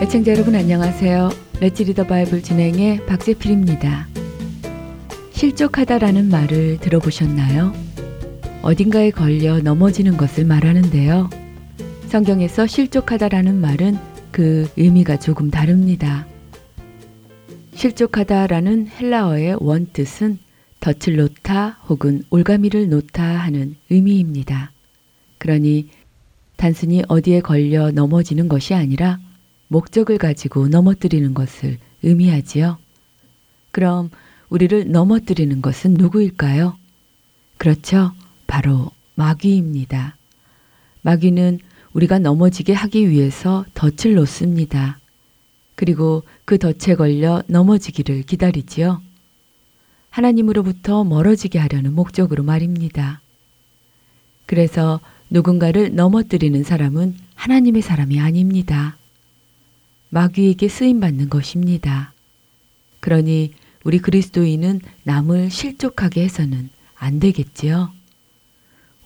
애청자 여러분 안녕하세요. 레츠 리더 바이블 진행의 박세필입니다. 실족하다라는 말을 들어보셨나요? 어딘가에 걸려 넘어지는 것을 말하는데요. 성경에서 실족하다라는 말은 그 의미가 조금 다릅니다. 실족하다라는 헬라어의 원뜻은 덫을 놓다 혹은 올가미를 놓다 하는 의미입니다. 그러니 단순히 어디에 걸려 넘어지는 것이 아니라 목적을 가지고 넘어뜨리는 것을 의미하지요. 그럼 우리를 넘어뜨리는 것은 누구일까요? 그렇죠. 바로 마귀입니다. 마귀는 우리가 넘어지게 하기 위해서 덫을 놓습니다. 그리고 그 덫에 걸려 넘어지기를 기다리지요. 하나님으로부터 멀어지게 하려는 목적으로 말입니다. 그래서 누군가를 넘어뜨리는 사람은 하나님의 사람이 아닙니다. 마귀에게 쓰임받는 것입니다. 그러니 우리 그리스도인은 남을 실족하게 해서는 안 되겠지요.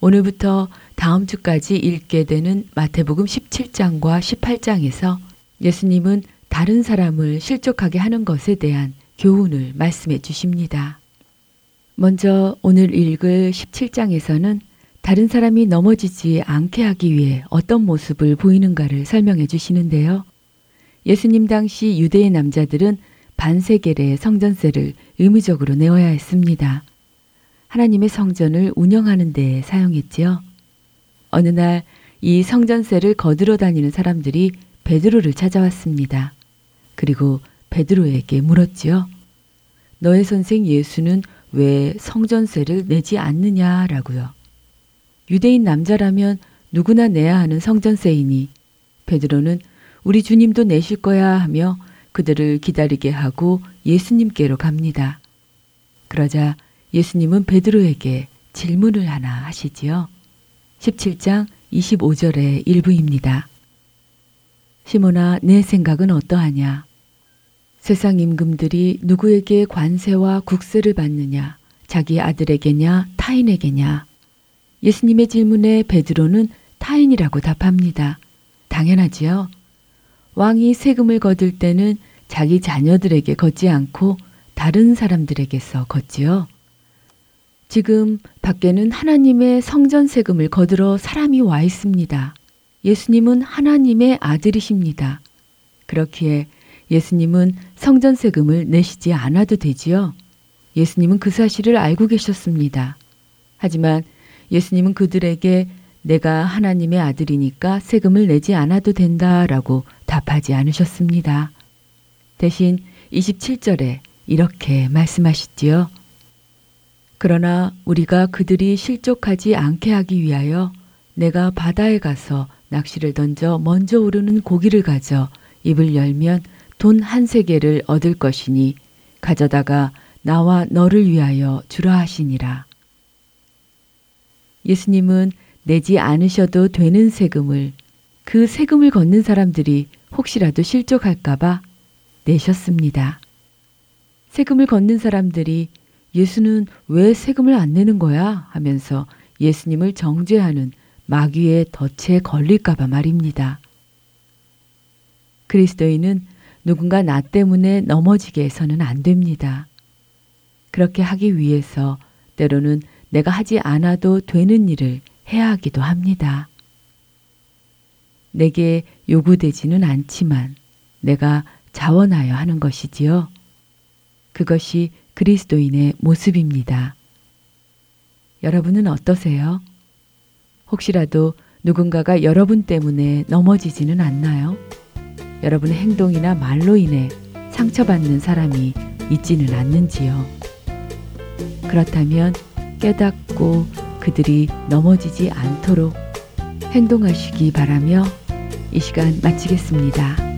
오늘부터 다음 주까지 읽게 되는 마태복음 17장과 18장에서 예수님은 다른 사람을 실족하게 하는 것에 대한 교훈을 말씀해 주십니다. 먼저 오늘 읽을 17장에서는 다른 사람이 넘어지지 않게 하기 위해 어떤 모습을 보이는가를 설명해 주시는데요. 예수님 당시 유대의 남자들은 반세겔의 성전세를 의무적으로 내어야 했습니다. 하나님의 성전을 운영하는 데 사용했지요. 어느 날 이 성전세를 거들어 다니는 사람들이 베드로를 찾아왔습니다. 그리고 베드로에게 물었지요. 너의 선생 예수는 왜 성전세를 내지 않느냐라고요. 유대인 남자라면 누구나 내야 하는 성전세이니 베드로는 우리 주님도 내실 거야 하며 그들을 기다리게 하고 예수님께로 갑니다. 그러자 예수님은 베드로에게 질문을 하나 하시지요. 17장 25절의 일부입니다. 시몬아, 내 생각은 어떠하냐? 세상 임금들이 누구에게 관세와 국세를 받느냐? 자기 아들에게냐? 타인에게냐? 예수님의 질문에 베드로는 타인이라고 답합니다. 당연하지요. 왕이 세금을 거둘 때는 자기 자녀들에게 걷지 않고 다른 사람들에게서 걷지요. 지금 밖에는 하나님의 성전 세금을 거들어 사람이 와 있습니다. 예수님은 하나님의 아들이십니다. 그렇기에 예수님은 성전 세금을 내시지 않아도 되지요. 예수님은 그 사실을 알고 계셨습니다. 하지만 예수님은 그들에게 내가 하나님의 아들이니까 세금을 내지 않아도 된다라고 답하지 않으셨습니다. 대신 27절에 이렇게 말씀하시지요. 그러나 우리가 그들이 실족하지 않게 하기 위하여 내가 바다에 가서 낚시를 던져 먼저 오르는 고기를 가져 입을 열면 돈 한 세계를 얻을 것이니 가져다가 나와 너를 위하여 주라 하시니라. 예수님은 내지 않으셔도 되는 세금을 그 세금을 걷는 사람들이 혹시라도 실족할까봐 내셨습니다. 세금을 걷는 사람들이 예수는 왜 세금을 안 내는 거야? 하면서 예수님을 정죄하는 마귀의 덫에 걸릴까봐 말입니다. 그리스도인은 누군가 나 때문에 넘어지게 해서는 안 됩니다. 그렇게 하기 위해서 때로는 내가 하지 않아도 되는 일을 해야 하기도 합니다. 내게 요구되지는 않지만 내가 자원하여 하는 것이지요. 그것이 그리스도인의 모습입니다. 여러분은 어떠세요? 혹시라도 누군가가 여러분 때문에 넘어지지는 않나요? 여러분의 행동이나 말로 인해 상처받는 사람이 있지는 않는지요? 그렇다면 깨닫고 그들이 넘어지지 않도록 행동하시기 바라며 이 시간 마치겠습니다.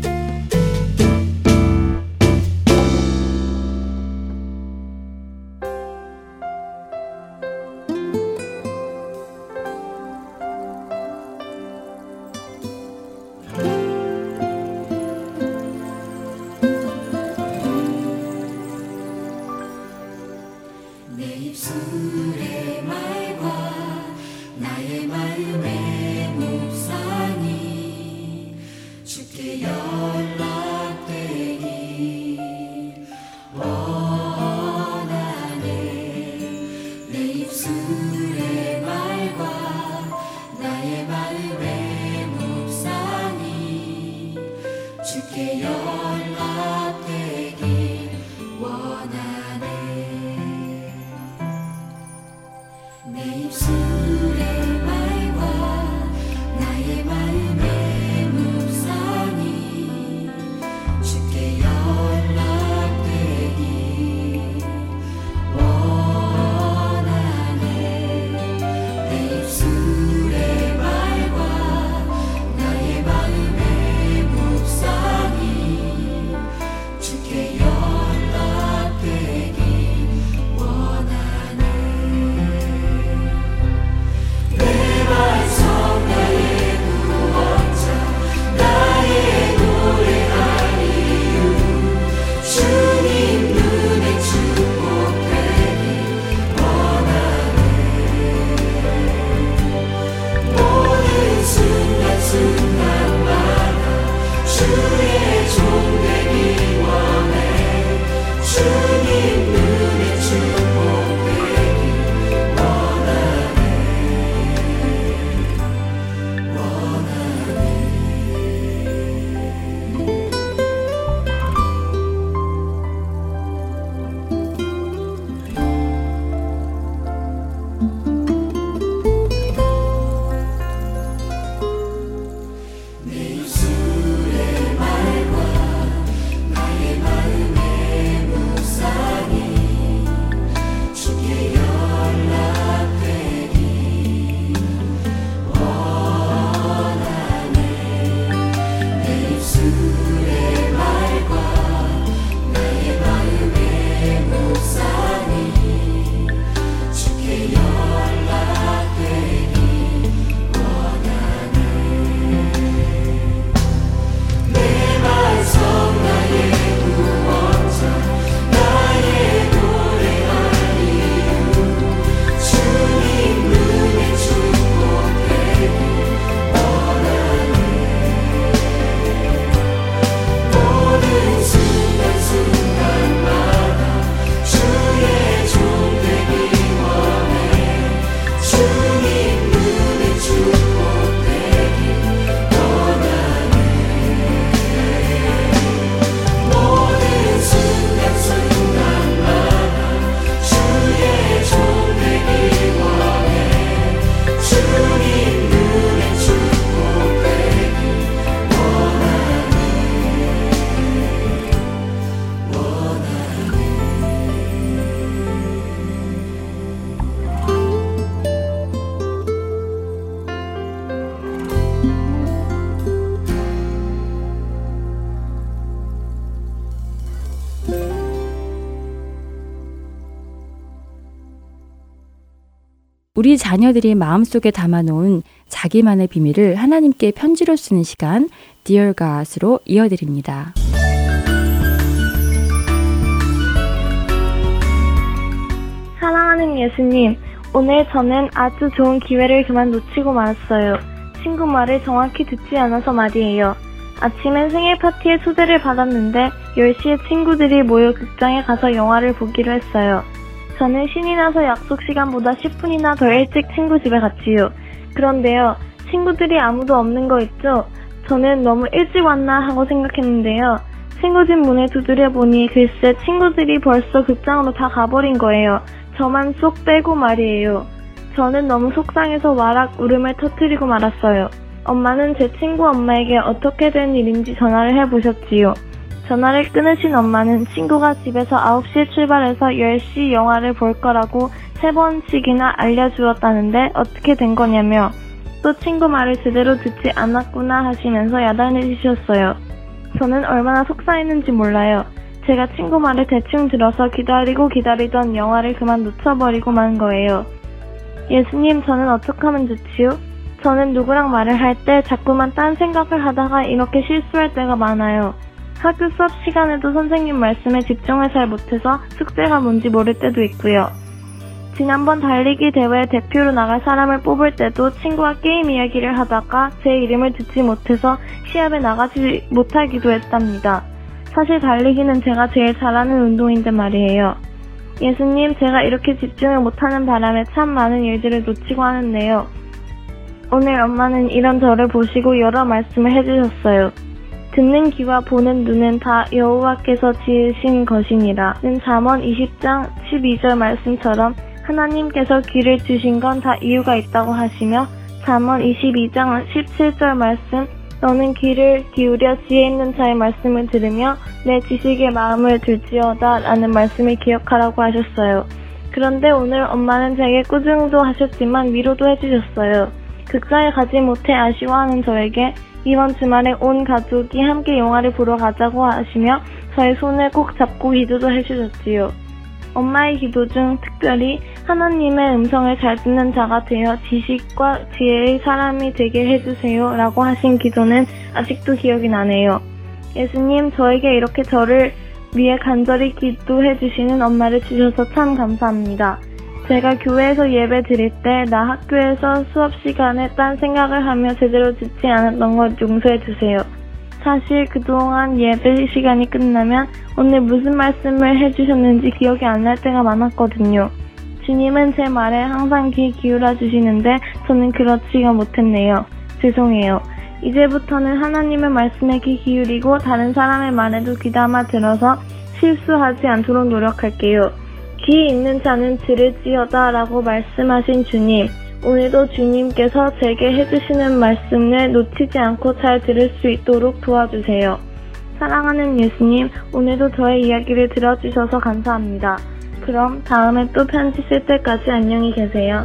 우리 자녀들이 마음속에 담아놓은 자기만의 비밀을 하나님께 편지로 쓰는 시간 Dear God으로 이어드립니다. 사랑하는 예수님, 오늘 저는 아주 좋은 기회를 그만 놓치고 말았어요. 친구 말을 정확히 듣지 않아서 말이에요. 아침엔 생일 파티에 초대를 받았는데 10시에 친구들이 모여 극장에 가서 영화를 보기로 했어요. 저는 신이 나서 약속 시간보다 10분이나 더 일찍 친구 집에 갔지요. 그런데요, 친구들이 아무도 없는 거 있죠? 저는 너무 일찍 왔나 하고 생각했는데요. 친구 집 문을 두드려 보니 글쎄 친구들이 벌써 극장으로 다 가버린 거예요. 저만 쏙 빼고 말이에요. 저는 너무 속상해서 와락 울음을 터뜨리고 말았어요. 엄마는 제 친구 엄마에게 어떻게 된 일인지 전화를 해보셨지요. 전화를 끊으신 엄마는 친구가 집에서 9시에 출발해서 10시 영화를 볼 거라고 세 번씩이나 알려주었다는데 어떻게 된 거냐며 또 친구 말을 제대로 듣지 않았구나 하시면서 야단을 치셨어요. 저는 얼마나 속상했는지 몰라요. 제가 친구 말을 대충 들어서 기다리고 기다리던 영화를 그만 놓쳐버리고 만 거예요. 예수님, 저는 어떻게 하면 좋지요? 저는 누구랑 말을 할 때 자꾸만 딴 생각을 하다가 이렇게 실수할 때가 많아요. 학교 수업 시간에도 선생님 말씀에 집중을 잘 못해서 숙제가 뭔지 모를 때도 있고요. 지난번 달리기 대회 대표로 나갈 사람을 뽑을 때도 친구와 게임 이야기를 하다가 제 이름을 듣지 못해서 시합에 나가지 못하기도 했답니다. 사실 달리기는 제가 제일 잘하는 운동인데 말이에요. 예수님, 제가 이렇게 집중을 못하는 바람에 참 많은 일들을 놓치고 하는데요. 오늘 엄마는 이런 저를 보시고 여러 말씀을 해주셨어요. 듣는 귀와 보는 눈은 다 여호와께서 지으신 것이니라 는 잠언 20장 12절 말씀처럼 하나님께서 귀를 주신 건 다 이유가 있다고 하시며 잠언 22장 17절 말씀 너는 귀를 기울여 지혜 있는 자의 말씀을 들으며 내 지식의 마음을 들지어다 라는 말씀을 기억하라고 하셨어요. 그런데 오늘 엄마는 제게 꾸중도 하셨지만 위로도 해주셨어요. 극장에 가지 못해 아쉬워하는 저에게 이번 주말에 온 가족이 함께 영화를 보러 가자고 하시며 저의 손을 꼭 잡고 기도도 해주셨지요. 엄마의 기도 중 특별히 하나님의 음성을 잘 듣는 자가 되어 지식과 지혜의 사람이 되게 해주세요 라고 하신 기도는 아직도 기억이 나네요. 예수님, 저에게 이렇게 저를 위해 간절히 기도해 주시는 엄마를 주셔서 참 감사합니다. 제가 교회에서 예배 드릴 때 나 학교에서 수업 시간에 딴 생각을 하며 제대로 듣지 않았던 것 용서해 주세요. 사실 그동안 예배 시간이 끝나면 오늘 무슨 말씀을 해주셨는지 기억이 안 날 때가 많았거든요. 주님은 제 말에 항상 귀 기울여 주시는데 저는 그렇지가 못했네요. 죄송해요. 이제부터는 하나님의 말씀에 귀 기울이고 다른 사람의 말에도 귀담아 들어서 실수하지 않도록 노력할게요. 귀 있는 자는 들을지어다 라고 말씀하신 주님. 오늘도 주님께서 제게 해주시는 말씀을 놓치지 않고 잘 들을 수 있도록 도와주세요. 사랑하는 예수님, 오늘도 저의 이야기를 들어주셔서 감사합니다. 그럼 다음에 또 편지 쓸 때까지 안녕히 계세요.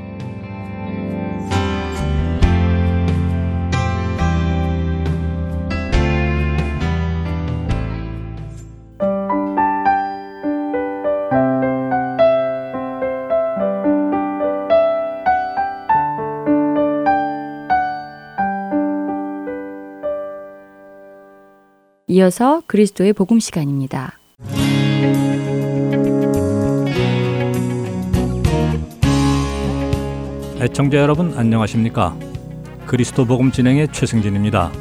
이어서 그리스도의 복음 시간입니다. 애청자 여러분 안녕하십니까? 그리스도 복음 진행의 최승진입니다.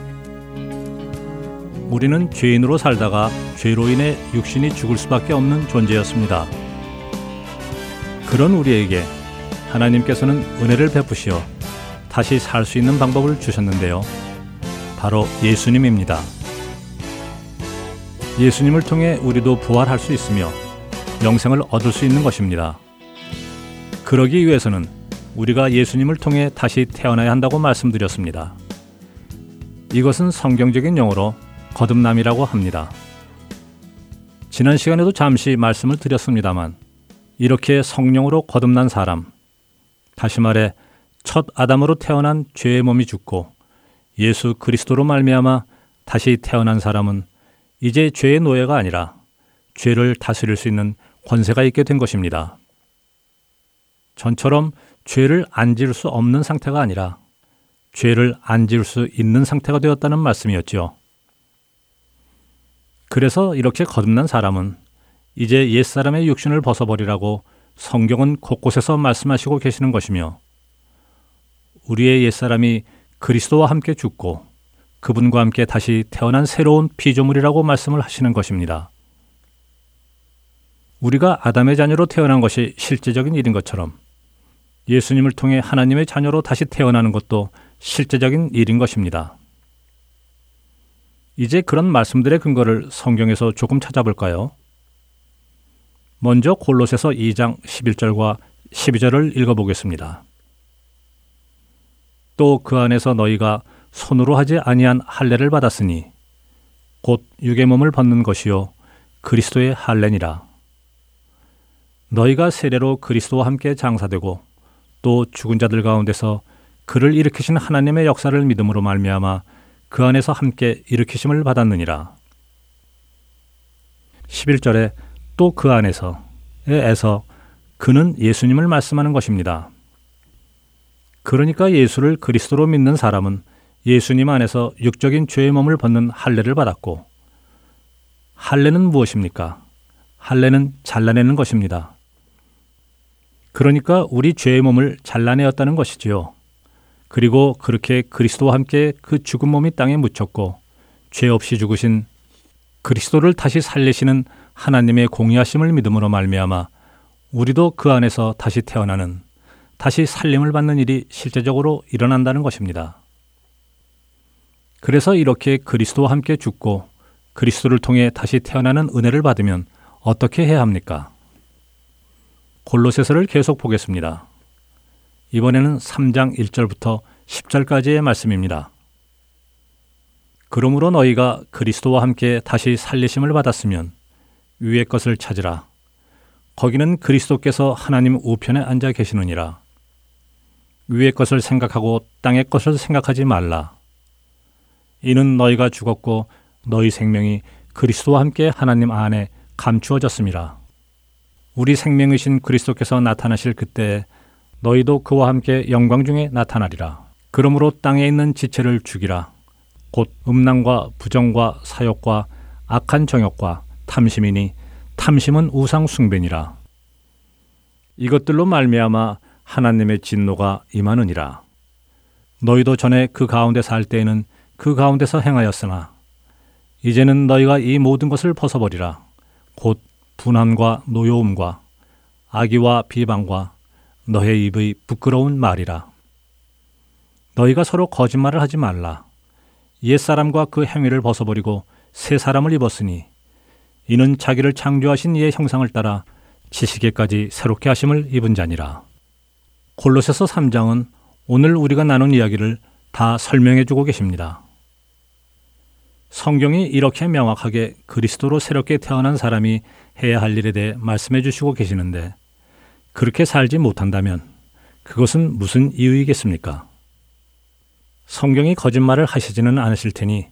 우리는 죄인으로 살다가 죄로 인해 육신이 죽을 수밖에 없는 존재였습니다. 그런 우리에게 하나님께서는 은혜를 베푸시어 다시 살 수 있는 방법을 주셨는데요. 바로 예수님입니다. 예수님을 통해 우리도 부활할 수 있으며 영생을 얻을 수 있는 것입니다. 그러기 위해서는 우리가 예수님을 통해 다시 태어나야 한다고 말씀드렸습니다. 이것은 성경적인 용어로 거듭남이라고 합니다. 지난 시간에도 잠시 말씀을 드렸습니다만 이렇게 성령으로 거듭난 사람, 다시 말해 첫 아담으로 태어난 죄의 몸이 죽고 예수 그리스도로 말미암아 다시 태어난 사람은 이제 죄의 노예가 아니라 죄를 다스릴 수 있는 권세가 있게 된 것입니다. 전처럼 죄를 안 지을 수 없는 상태가 아니라 죄를 안 지을 수 있는 상태가 되었다는 말씀이었지요. 그래서 이렇게 거듭난 사람은 이제 옛사람의 육신을 벗어버리라고 성경은 곳곳에서 말씀하시고 계시는 것이며 우리의 옛사람이 그리스도와 함께 죽고 그분과 함께 다시 태어난 새로운 피조물이라고 말씀을 하시는 것입니다. 우리가 아담의 자녀로 태어난 것이 실제적인 일인 것처럼 예수님을 통해 하나님의 자녀로 다시 태어나는 것도 실제적인 일인 것입니다. 이제 그런 말씀들의 근거를 성경에서 조금 찾아볼까요? 먼저 골로새서 2장 11절과 12절을 읽어보겠습니다. 또 그 안에서 너희가 손으로 하지 아니한 할례를 받았으니 곧 육의 몸을 벗는 것이요 그리스도의 할례니라. 너희가 세례로 그리스도와 함께 장사되고 또 죽은 자들 가운데서 그를 일으키신 하나님의 역사를 믿음으로 말미암아 그 안에서 함께 일으키심을 받았느니라. 11절에 또 그 안에서에서 그는 예수님을 말씀하는 것입니다. 그러니까 예수를 그리스도로 믿는 사람은 예수님 안에서 육적인 죄의 몸을 벗는 할례를 받았고 할례는 무엇입니까? 할례는 잘라내는 것입니다. 그러니까 우리 죄의 몸을 잘라내었다는 것이지요. 그리고 그렇게 그리스도와 함께 그 죽은 몸이 땅에 묻혔고 죄 없이 죽으신 그리스도를 다시 살리시는 하나님의 공의하심을 믿음으로 말미암아 우리도 그 안에서 다시 태어나는 다시 살림을 받는 일이 실제적으로 일어난다는 것입니다. 그래서 이렇게 그리스도와 함께 죽고 그리스도를 통해 다시 태어나는 은혜를 받으면 어떻게 해야 합니까? 골로새서를 계속 보겠습니다. 이번에는 3장 1절부터 10절까지의 말씀입니다. 그러므로 너희가 그리스도와 함께 다시 살리심을 받았으면 위의 것을 찾으라. 거기는 그리스도께서 하나님 우편에 앉아 계시느니라. 위의 것을 생각하고 땅의 것을 생각하지 말라. 이는 너희가 죽었고 너희 생명이 그리스도와 함께 하나님 안에 감추어졌습니다. 우리 생명이신 그리스도께서 나타나실 그때 너희도 그와 함께 영광 중에 나타나리라. 그러므로 땅에 있는 지체를 죽이라. 곧 음란과 부정과 사욕과 악한 정욕과 탐심이니 탐심은 우상 숭배니라. 이것들로 말미암아 하나님의 진노가 임하느니라. 너희도 전에 그 가운데 살 때에는 그 가운데서 행하였으나 이제는 너희가 이 모든 것을 벗어버리라. 곧 분함과 노여움과 악의와 비방과 너의 입의 부끄러운 말이라. 너희가 서로 거짓말을 하지 말라. 옛사람과 그 행위를 벗어버리고 새 사람을 입었으니 이는 자기를 창조하신 이의 형상을 따라 지식에까지 새롭게 하심을 입은 자니라. 골로새서 3장은 오늘 우리가 나눈 이야기를 다 설명해 주고 계십니다. 성경이 이렇게 명확하게 그리스도로 새롭게 태어난 사람이 해야 할 일에 대해 말씀해 주시고 계시는데 그렇게 살지 못한다면 그것은 무슨 이유이겠습니까? 성경이 거짓말을 하시지는 않으실 테니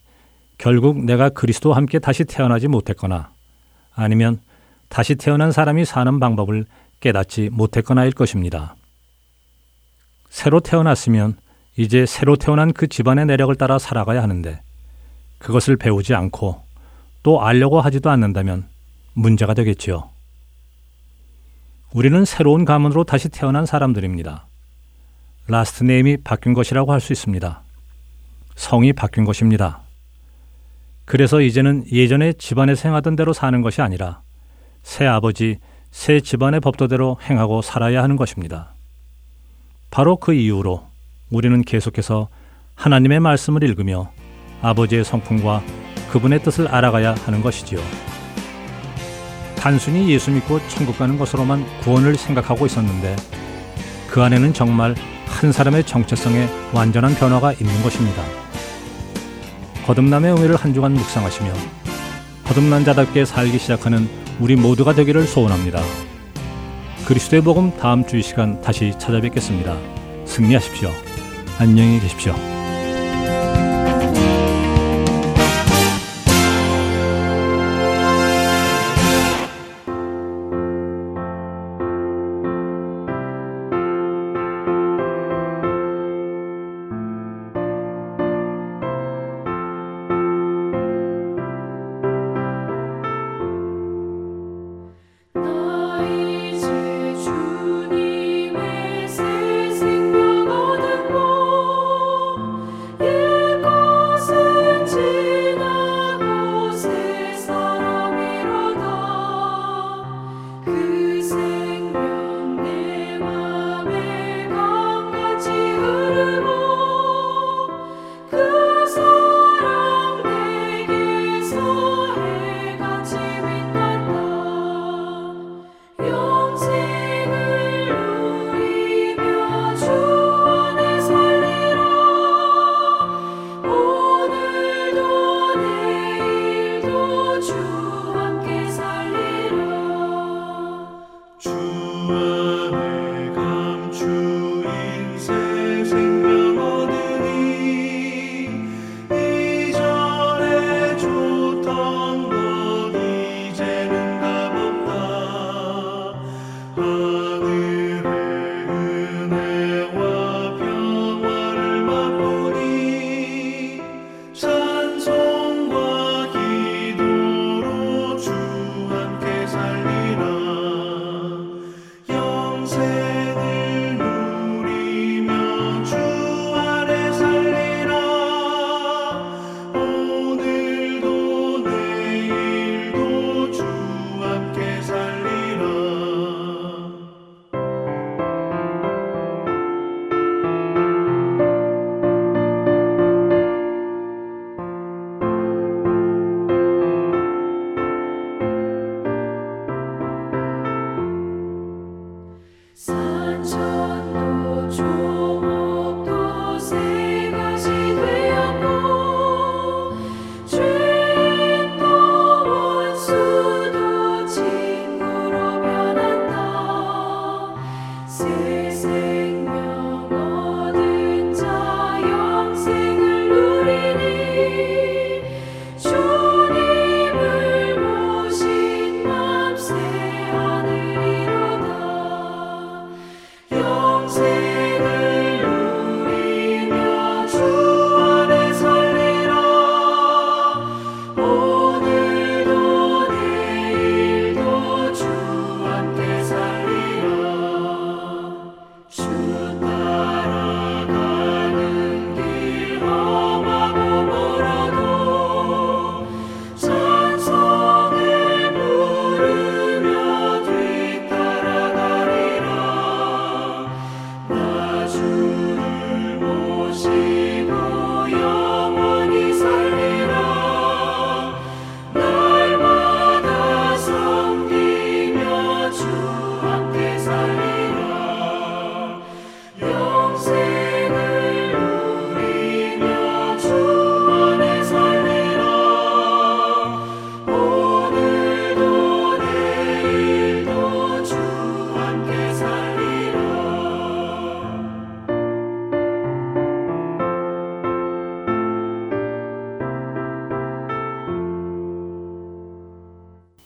결국 내가 그리스도와 함께 다시 태어나지 못했거나 아니면 다시 태어난 사람이 사는 방법을 깨닫지 못했거나일 것입니다. 새로 태어났으면 이제 새로 태어난 그 집안의 내력을 따라 살아가야 하는데 그것을 배우지 않고 또 알려고 하지도 않는다면 문제가 되겠지요. 우리는 새로운 가문으로 다시 태어난 사람들입니다. last name이 바뀐 것이라고 할 수 있습니다. 성이 바뀐 것입니다. 그래서 이제는 예전에 집안에서 행하던 대로 사는 것이 아니라 새 아버지, 새 집안의 법도대로 행하고 살아야 하는 것입니다. 바로 그 이유로 우리는 계속해서 하나님의 말씀을 읽으며 아버지의 성품과 그분의 뜻을 알아가야 하는 것이지요. 단순히 예수 믿고 천국 가는 것으로만 구원을 생각하고 있었는데 그 안에는 정말 한 사람의 정체성에 완전한 변화가 있는 것입니다. 거듭남의 의미를 한 주간 묵상하시며 거듭난 자답게 살기 시작하는 우리 모두가 되기를 소원합니다. 그리스도의 복음 다음 주 이 시간 다시 찾아뵙겠습니다. 승리하십시오. 안녕히 계십시오.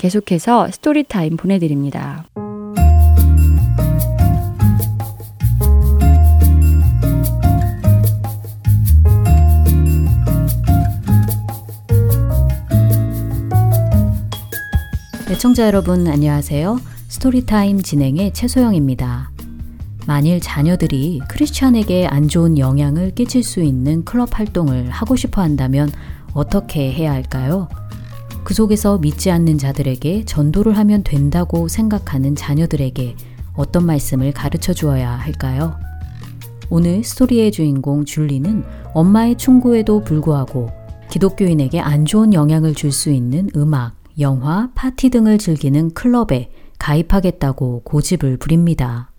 계속해서 Story Time 보내드립니다. 애청자 여러분 안녕하세요. Story Time 진행의 최소영입니다. 만일 자녀들이 Christian에게 안 좋은 영향을 끼칠 수 있는 클럽 활동을 하고 싶어 한다면 어떻게 해야 할까요? 그 속에서 믿지 않는 자들에게 전도를 하면 된다고 생각하는 자녀들에게 어떤 말씀을 가르쳐 주어야 할까요? 오늘 스토리의 주인공 줄리는 엄마의 충고에도 불구하고 기독교인에게 안 좋은 영향을 줄 수 있는 음악, 영화, 파티 등을 즐기는 클럽에 가입하겠다고 고집을 부립니다.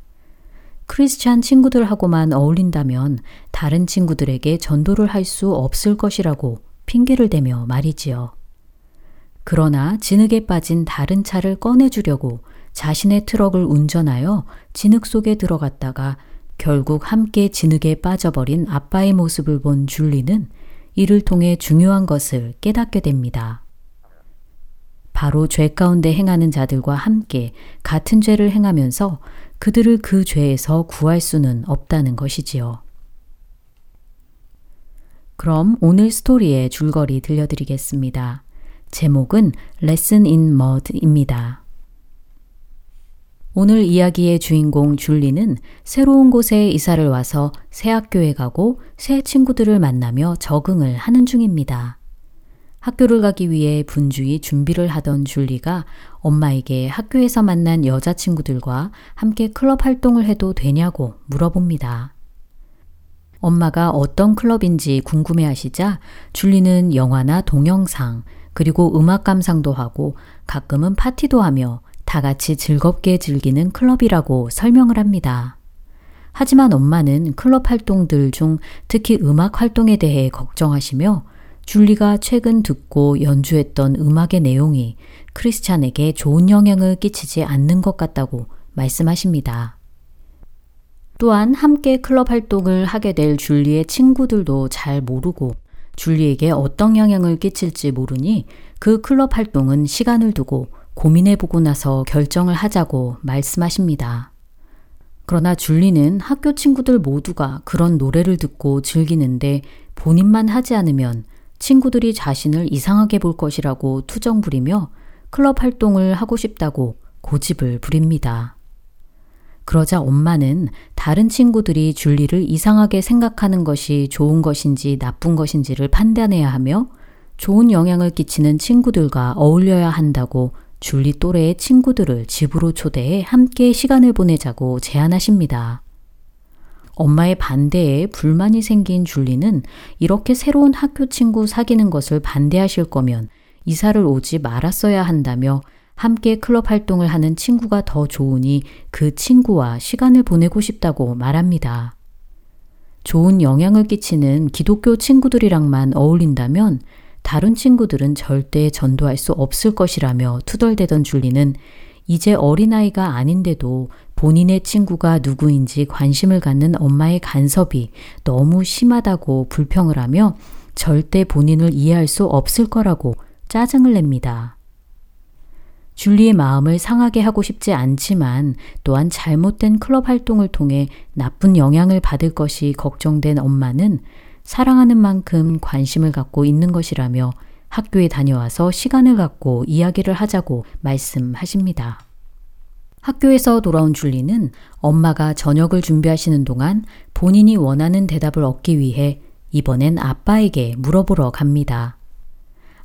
크리스찬 친구들하고만 어울린다면 다른 친구들에게 전도를 할 수 없을 것이라고 핑계를 대며 말이지요. 그러나 진흙에 빠진 다른 차를 꺼내주려고 자신의 트럭을 운전하여 진흙 속에 들어갔다가 결국 함께 진흙에 빠져버린 아빠의 모습을 본 줄리는 이를 통해 중요한 것을 깨닫게 됩니다. 바로 죄 가운데 행하는 자들과 함께 같은 죄를 행하면서 그들을 그 죄에서 구할 수는 없다는 것이지요. 그럼 오늘 스토리의 줄거리 들려드리겠습니다. 제목은 Lesson in Mud입니다. 오늘 이야기의 주인공 줄리는 새로운 곳에 이사를 와서 새 학교에 가고 새 친구들을 만나며 적응을 하는 중입니다. 학교를 가기 위해 분주히 준비를 하던 줄리가 엄마에게 학교에서 만난 여자친구들과 함께 클럽 활동을 해도 되냐고 물어봅니다. 엄마가 어떤 클럽인지 궁금해 하시자 줄리는 영화나 동영상, 그리고 음악 감상도 하고 가끔은 파티도 하며 다 같이 즐겁게 즐기는 클럽이라고 설명을 합니다. 하지만 엄마는 클럽 활동들 중 특히 음악 활동에 대해 걱정하시며 줄리가 최근 듣고 연주했던 음악의 내용이 크리스찬에게 좋은 영향을 끼치지 않는 것 같다고 말씀하십니다. 또한 함께 클럽 활동을 하게 될 줄리의 친구들도 잘 모르고 줄리에게 어떤 영향을 끼칠지 모르니 그 클럽 활동은 시간을 두고 고민해보고 나서 결정을 하자고 말씀하십니다. 그러나 줄리는 학교 친구들 모두가 그런 노래를 듣고 즐기는데 본인만 하지 않으면 친구들이 자신을 이상하게 볼 것이라고 투정 부리며 클럽 활동을 하고 싶다고 고집을 부립니다. 그러자 엄마는 다른 친구들이 줄리를 이상하게 생각하는 것이 좋은 것인지 나쁜 것인지를 판단해야 하며 좋은 영향을 끼치는 친구들과 어울려야 한다고 줄리 또래의 친구들을 집으로 초대해 함께 시간을 보내자고 제안하십니다. 엄마의 반대에 불만이 생긴 줄리는 이렇게 새로운 학교 친구 사귀는 것을 반대하실 거면 이사를 오지 말았어야 한다며 함께 클럽 활동을 하는 친구가 더 좋으니 그 친구와 시간을 보내고 싶다고 말합니다. 좋은 영향을 끼치는 기독교 친구들이랑만 어울린다면 다른 친구들은 절대 전도할 수 없을 것이라며 투덜대던 줄리는 이제 어린아이가 아닌데도 본인의 친구가 누구인지 관심을 갖는 엄마의 간섭이 너무 심하다고 불평을 하며 절대 본인을 이해할 수 없을 거라고 짜증을 냅니다. 줄리의 마음을 상하게 하고 싶지 않지만 또한 잘못된 클럽 활동을 통해 나쁜 영향을 받을 것이 걱정된 엄마는 사랑하는 만큼 관심을 갖고 있는 것이라며 학교에 다녀와서 시간을 갖고 이야기를 하자고 말씀하십니다. 학교에서 돌아온 줄리는 엄마가 저녁을 준비하시는 동안 본인이 원하는 대답을 얻기 위해 이번엔 아빠에게 물어보러 갑니다.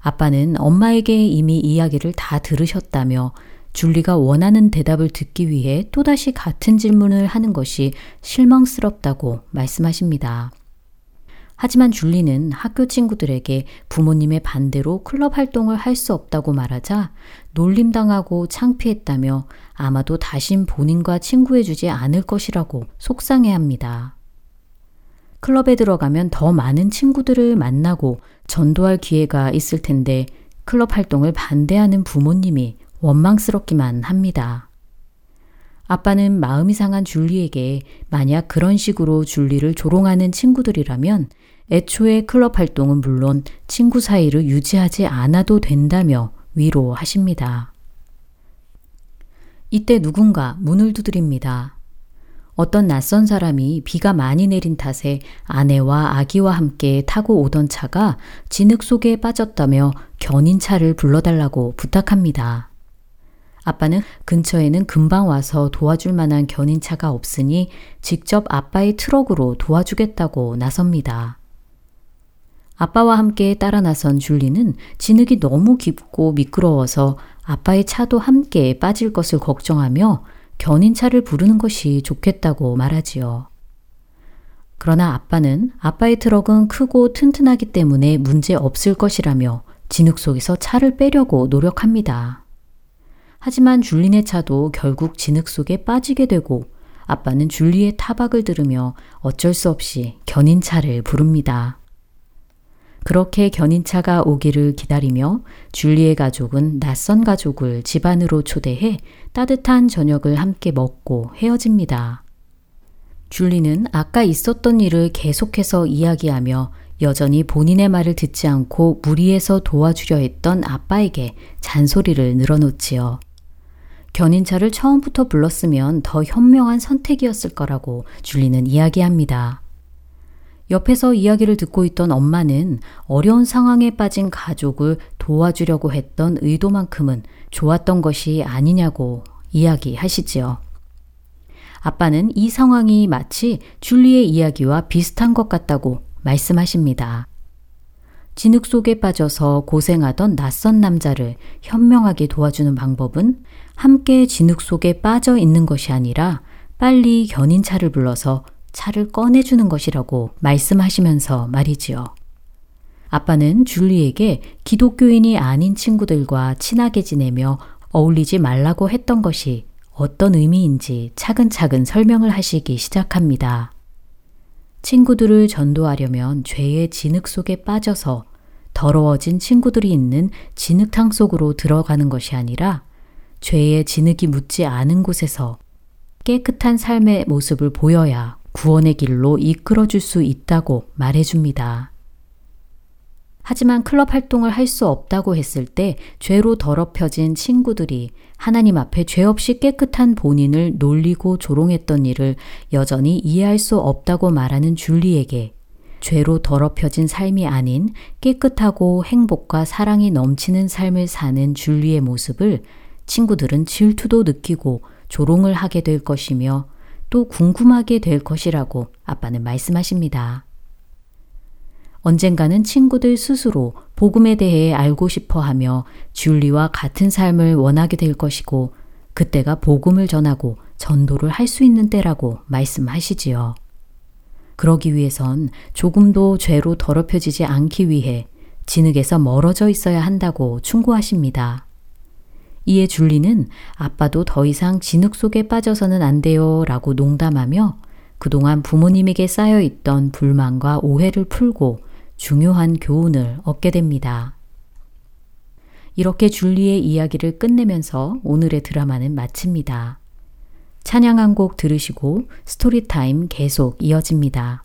아빠는 엄마에게 이미 이야기를 다 들으셨다며 줄리가 원하는 대답을 듣기 위해 또다시 같은 질문을 하는 것이 실망스럽다고 말씀하십니다. 하지만 줄리는 학교 친구들에게 부모님의 반대로 클럽 활동을 할 수 없다고 말하자 놀림당하고 창피했다며 아마도 다신 본인과 친구해주지 않을 것이라고 속상해 합니다. 클럽에 들어가면 더 많은 친구들을 만나고 전도할 기회가 있을 텐데 클럽 활동을 반대하는 부모님이 원망스럽기만 합니다. 아빠는 마음이 상한 줄리에게 만약 그런 식으로 줄리를 조롱하는 친구들이라면 애초에 클럽 활동은 물론 친구 사이를 유지하지 않아도 된다며 위로하십니다. 이때 누군가 문을 두드립니다. 어떤 낯선 사람이 비가 많이 내린 탓에 아내와 아기와 함께 타고 오던 차가 진흙 속에 빠졌다며 견인차를 불러달라고 부탁합니다. 아빠는 근처에는 금방 와서 도와줄 만한 견인차가 없으니 직접 아빠의 트럭으로 도와주겠다고 나섭니다. 아빠와 함께 따라 나선 줄리는 진흙이 너무 깊고 미끄러워서 아빠의 차도 함께 빠질 것을 걱정하며 견인차를 부르는 것이 좋겠다고 말하지요. 그러나 아빠는 아빠의 트럭은 크고 튼튼하기 때문에 문제 없을 것이라며 진흙 속에서 차를 빼려고 노력합니다. 하지만 줄리네 차도 결국 진흙 속에 빠지게 되고 아빠는 줄리의 타박을 들으며 어쩔 수 없이 견인차를 부릅니다. 그렇게 견인차가 오기를 기다리며 줄리의 가족은 낯선 가족을 집안으로 초대해 따뜻한 저녁을 함께 먹고 헤어집니다. 줄리는 아까 있었던 일을 계속해서 이야기하며 여전히 본인의 말을 듣지 않고 무리해서 도와주려 했던 아빠에게 잔소리를 늘어놓지요. 견인차를 처음부터 불렀으면 더 현명한 선택이었을 거라고 줄리는 이야기합니다. 옆에서 이야기를 듣고 있던 엄마는 어려운 상황에 빠진 가족을 도와주려고 했던 의도만큼은 좋았던 것이 아니냐고 이야기하시지요. 아빠는 이 상황이 마치 줄리의 이야기와 비슷한 것 같다고 말씀하십니다. 진흙 속에 빠져서 고생하던 낯선 남자를 현명하게 도와주는 방법은 함께 진흙 속에 빠져 있는 것이 아니라 빨리 견인차를 불러서 차를 꺼내주는 것이라고 말씀하시면서 말이지요. 아빠는 줄리에게 기독교인이 아닌 친구들과 친하게 지내며 어울리지 말라고 했던 것이 어떤 의미인지 차근차근 설명을 하시기 시작합니다. 친구들을 전도하려면 죄의 진흙 속에 빠져서 더러워진 친구들이 있는 진흙탕 속으로 들어가는 것이 아니라 죄의 진흙이 묻지 않은 곳에서 깨끗한 삶의 모습을 보여야 구원의 길로 이끌어 줄 수 있다고 말해줍니다. 하지만 클럽 활동을 할 수 없다고 했을 때 죄로 더럽혀진 친구들이 하나님 앞에 죄 없이 깨끗한 본인을 놀리고 조롱했던 일을 여전히 이해할 수 없다고 말하는 줄리에게 죄로 더럽혀진 삶이 아닌 깨끗하고 행복과 사랑이 넘치는 삶을 사는 줄리의 모습을 친구들은 질투도 느끼고 조롱을 하게 될 것이며 또 궁금하게 될 것이라고 아빠는 말씀하십니다. 언젠가는 친구들 스스로 복음에 대해 알고 싶어 하며 줄리와 같은 삶을 원하게 될 것이고 그때가 복음을 전하고 전도를 할 수 있는 때라고 말씀하시지요. 그러기 위해선 조금도 죄로 더럽혀지지 않기 위해 진흙에서 멀어져 있어야 한다고 충고하십니다. 이에 줄리는 아빠도 더 이상 진흙 속에 빠져서는 안 돼요 라고 농담하며 그동안 부모님에게 쌓여 있던 불만과 오해를 풀고 중요한 교훈을 얻게 됩니다. 이렇게 줄리의 이야기를 끝내면서 오늘의 드라마는 마칩니다. 찬양 한 곡 들으시고 스토리타임 계속 이어집니다.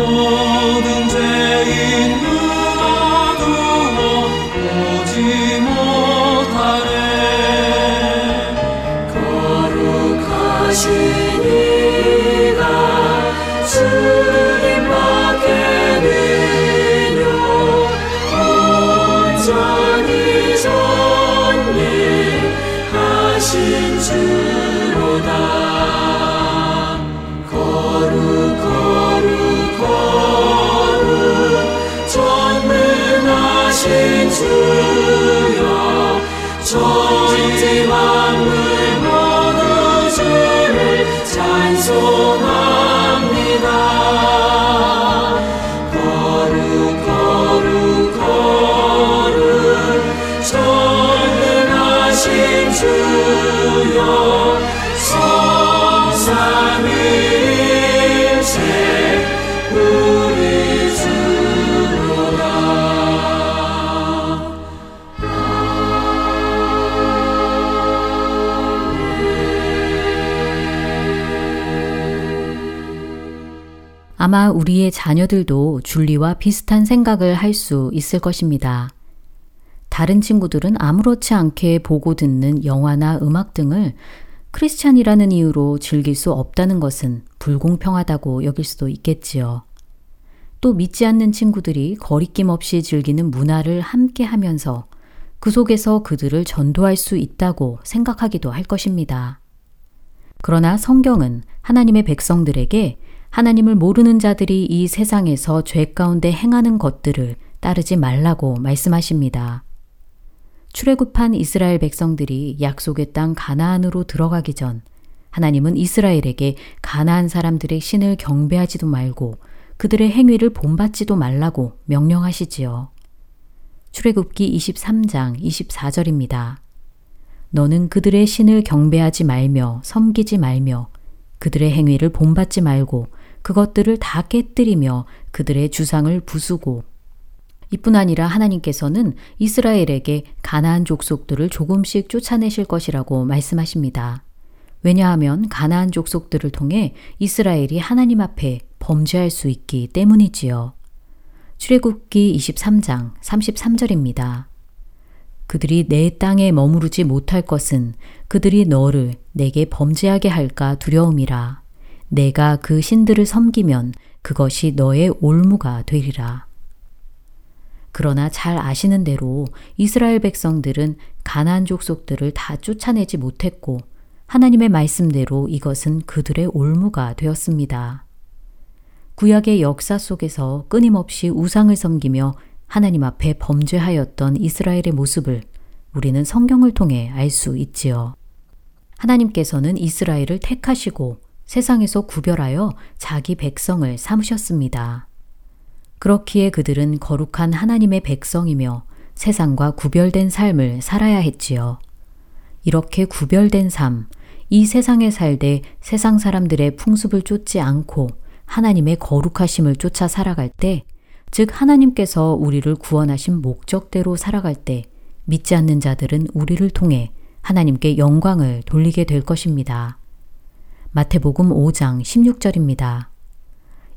amor. 아마 우리의 자녀들도 줄리와 비슷한 생각을 할 수 있을 것입니다. 다른 친구들은 아무렇지 않게 보고 듣는 영화나 음악 등을 크리스찬이라는 이유로 즐길 수 없다는 것은 불공평하다고 여길 수도 있겠지요. 또 믿지 않는 친구들이 거리낌 없이 즐기는 문화를 함께 하면서 그 속에서 그들을 전도할 수 있다고 생각하기도 할 것입니다. 그러나 성경은 하나님의 백성들에게 하나님을 모르는 자들이 이 세상에서 죄 가운데 행하는 것들을 따르지 말라고 말씀하십니다. 출애굽한 이스라엘 백성들이 약속의 땅 가나안으로 들어가기 전 하나님은 이스라엘에게 가나안 사람들의 신을 경배하지도 말고 그들의 행위를 본받지도 말라고 명령하시지요. 출애굽기 23장 24절입니다. 너는 그들의 신을 경배하지 말며 섬기지 말며 그들의 행위를 본받지 말고 그것들을 다 깨뜨리며 그들의 주상을 부수고 이뿐 아니라 하나님께서는 이스라엘에게 가나안 족속들을 조금씩 쫓아내실 것이라고 말씀하십니다. 왜냐하면 가나안 족속들을 통해 이스라엘이 하나님 앞에 범죄할 수 있기 때문이지요. 출애굽기 23장 33절입니다. 그들이 내 땅에 머무르지 못할 것은 그들이 너를 내게 범죄하게 할까 두려움이라. 내가 그 신들을 섬기면 그것이 너의 올무가 되리라. 그러나 잘 아시는 대로 이스라엘 백성들은 가나안 족속들을 다 쫓아내지 못했고 하나님의 말씀대로 이것은 그들의 올무가 되었습니다. 구약의 역사 속에서 끊임없이 우상을 섬기며 하나님 앞에 범죄하였던 이스라엘의 모습을 우리는 성경을 통해 알 수 있지요. 하나님께서는 이스라엘을 택하시고 세상에서 구별하여 자기 백성을 삼으셨습니다. 그렇기에 그들은 거룩한 하나님의 백성이며 세상과 구별된 삶을 살아야 했지요. 이렇게 구별된 삶, 이 세상에 살되 세상 사람들의 풍습을 쫓지 않고 하나님의 거룩하심을 쫓아 살아갈 때, 즉 하나님께서 우리를 구원하신 목적대로 살아갈 때 믿지 않는 자들은 우리를 통해 하나님께 영광을 돌리게 될 것입니다. 마태복음 5장 16절입니다.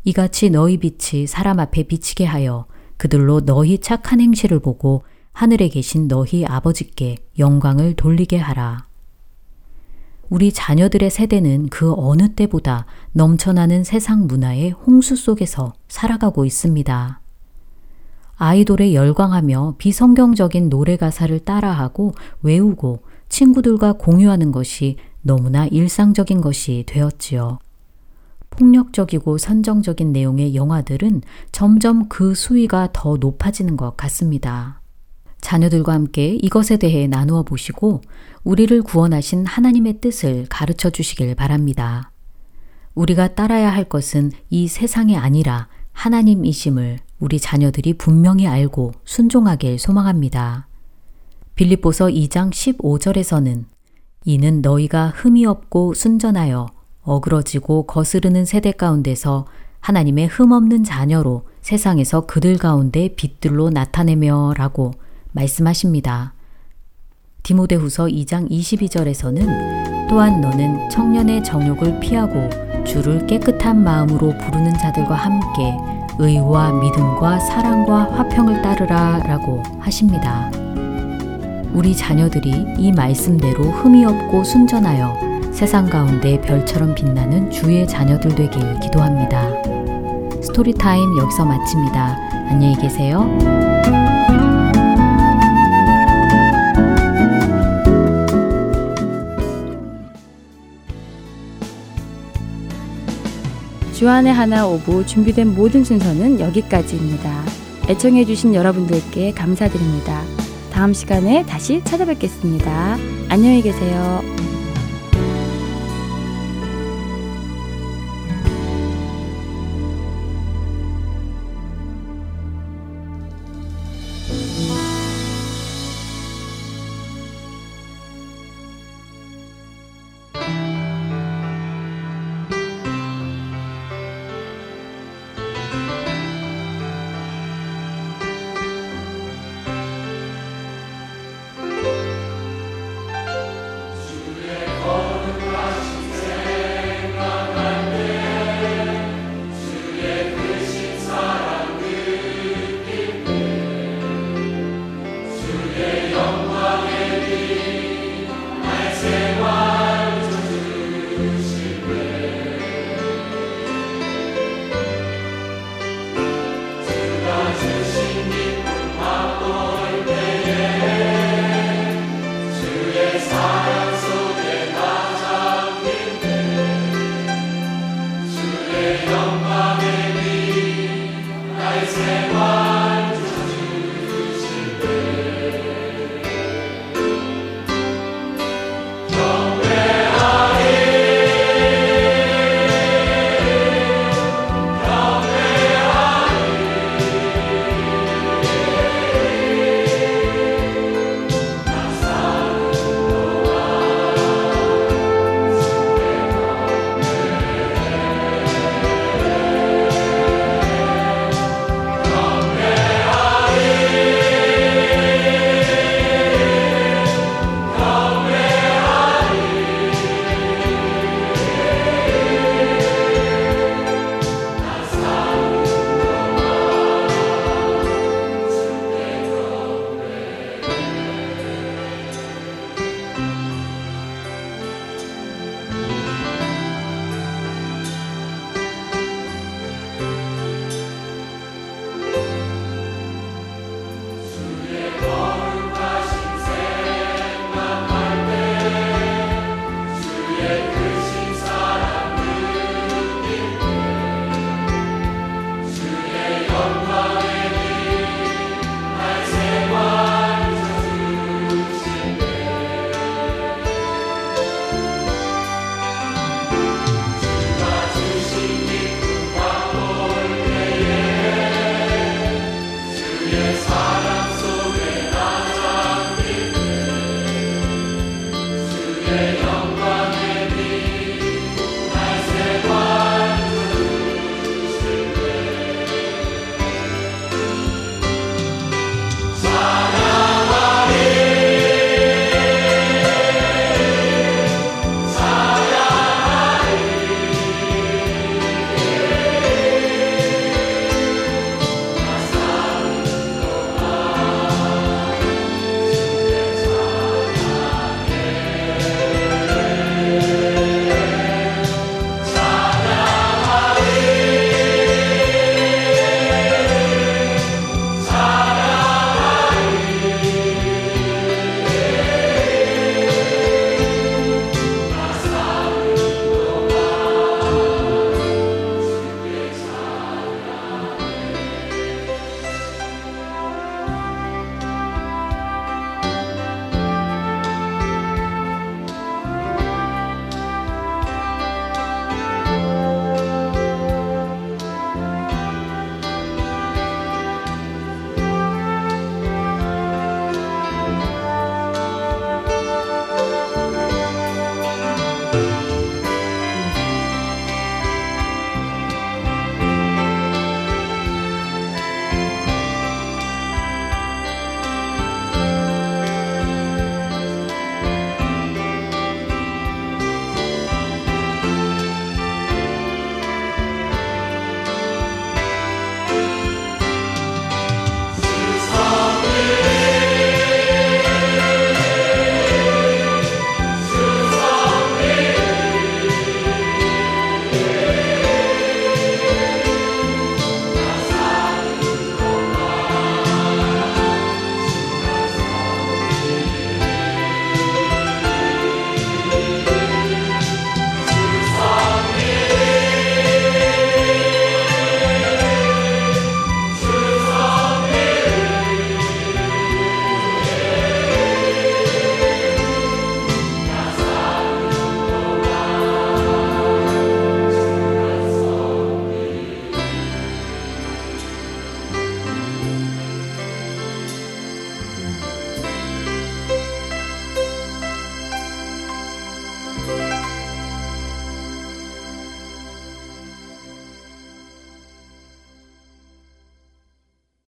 이같이 너희 빛이 사람 앞에 비치게 하여 그들로 너희 착한 행실을 보고 하늘에 계신 너희 아버지께 영광을 돌리게 하라. 우리 자녀들의 세대는 그 어느 때보다 넘쳐나는 세상 문화의 홍수 속에서 살아가고 있습니다. 아이돌에 열광하며 비성경적인 노래 가사를 따라하고 외우고 친구들과 공유하는 것이 너무나 일상적인 것이 되었지요. 폭력적이고 선정적인 내용의 영화들은 점점 그 수위가 더 높아지는 것 같습니다. 자녀들과 함께 이것에 대해 나누어 보시고 우리를 구원하신 하나님의 뜻을 가르쳐 주시길 바랍니다. 우리가 따라야 할 것은 이 세상이 아니라 하나님이심을 우리 자녀들이 분명히 알고 순종하길 소망합니다. 빌립보서 2장 15절에서는 이는 너희가 흠이 없고 순전하여 어그러지고 거스르는 세대 가운데서 하나님의 흠 없는 자녀로 세상에서 그들 가운데 빛들로 나타내며 라고 말씀하십니다. 디모데후서 2장 22절에서는 또한 너는 청년의 정욕을 피하고 주를 깨끗한 마음으로 부르는 자들과 함께 의와 믿음과 사랑과 화평을 따르라 라고 하십니다. 우리 자녀들이 이 말씀대로 흠이 없고 순전하여 세상 가운데 별처럼 빛나는 주의 자녀들 되길 기도합니다. 스토리타임 여기서 마칩니다. 안녕히 계세요. 주안의 하나 오부 준비된 모든 순서는 여기까지입니다. 애청해주신 여러분들께 감사드립니다. 다음 시간에 다시 찾아뵙겠습니다. 안녕히 계세요.